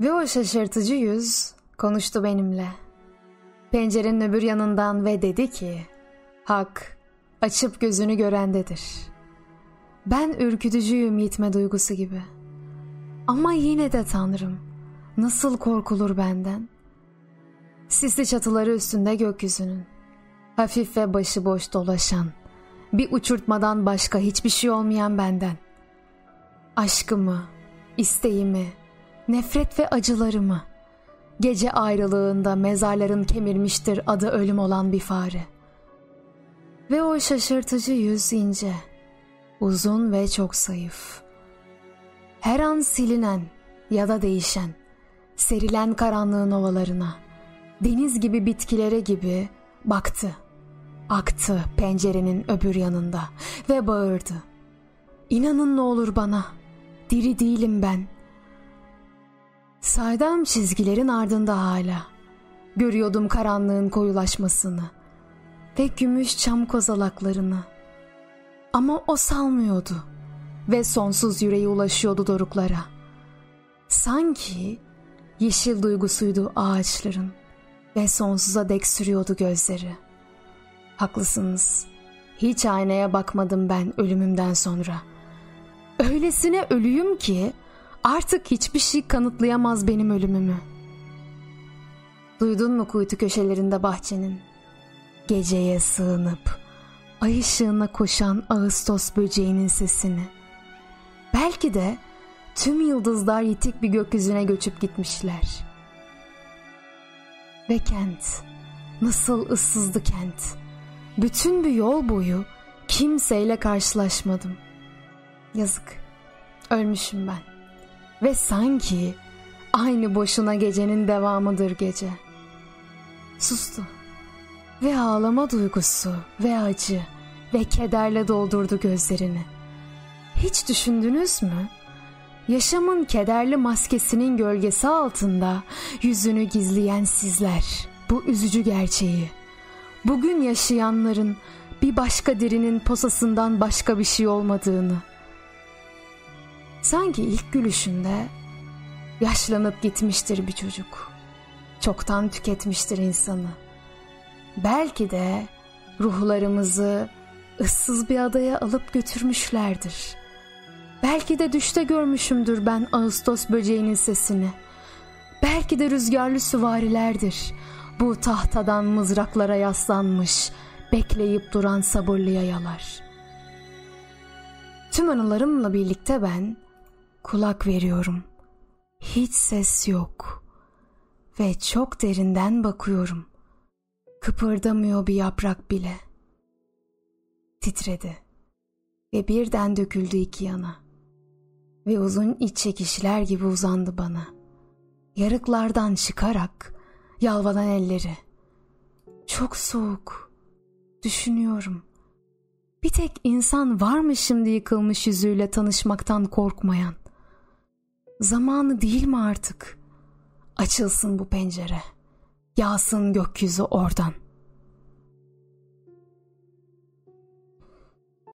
Ve o şaşırtıcı yüz konuştu benimle. Pencerenin öbür yanından ve dedi ki, Hak açıp gözünü görendedir. Ben ürkütücüyüm yitme duygusu gibi. Ama yine de Tanrım, nasıl korkulur benden? Sisli çatıları üstünde gökyüzünün, hafif ve başıboş dolaşan, bir uçurtmadan başka hiçbir şey olmayan benden. Aşkımı, isteğimi, nefret ve acılarımı, gece ayrılığında mezarların kemirmiştir adı ölüm olan bir fare. Ve o şaşırtıcı yüz ince, uzun ve çok zayıf. Her an silinen ya da değişen, serilen karanlığın ovalarına, deniz gibi bitkilere gibi baktı. Aktı pencerenin öbür yanında ve bağırdı. İnanın ne olur bana, diri değilim ben. Saydam çizgilerin ardında hala. Görüyordum karanlığın koyulaşmasını ve gümüş çam kozalaklarını. Ama o salmıyordu ve sonsuz yüreği ulaşıyordu doruklara. Sanki yeşil duygusuydu ağaçların ve sonsuza dek sürüyordu gözleri. Haklısınız. Hiç aynaya bakmadım ben ölümümden sonra. Öylesine ölüyüm ki artık hiçbir şey kanıtlayamaz benim ölümümü. Duydun mu kuytu köşelerinde bahçenin? Geceye sığınıp ay ışığına koşan Ağustos böceğinin sesini. Belki de tüm yıldızlar yitik bir gökyüzüne göçüp gitmişler. Ve kent, nasıl ıssızdı kent. Bütün bir yol boyu kimseyle karşılaşmadım. Yazık, ölmüşüm ben. Ve sanki aynı boşuna gecenin devamıdır gece. Sustu ve ağlama duygusu ve acı ve kederle doldurdu gözlerini. Hiç düşündünüz mü? Yaşamın kederli maskesinin gölgesi altında yüzünü gizleyen sizler bu üzücü gerçeği. Bugün yaşayanların bir başka dirinin posasından başka bir şey olmadığını. Sanki ilk gülüşünde yaşlanıp gitmiştir bir çocuk. Çoktan tüketmiştir insanı. Belki de ruhlarımızı ıssız bir adaya alıp götürmüşlerdir. Belki de düşte görmüşümdür ben Ağustos böceğinin sesini. Belki de rüzgarlı süvarilerdir. Bu tahtadan mızraklara yaslanmış, bekleyip duran sabırlı yayalar. Tüm anılarımla birlikte ben kulak veriyorum. Hiç ses yok ve çok derinden bakıyorum. Kıpırdamıyor bir yaprak bile. Titredi ve birden döküldü iki yana. Ve uzun iç çekişler gibi uzandı bana. Yarıklardan çıkarak yalvadan elleri. Çok soğuk. Düşünüyorum. Bir tek insan var mı şimdi yıkılmış yüzüyle tanışmaktan korkmayan? Zamanı değil mi artık? Açılsın bu pencere.'' Yağsın gökyüzü oradan.''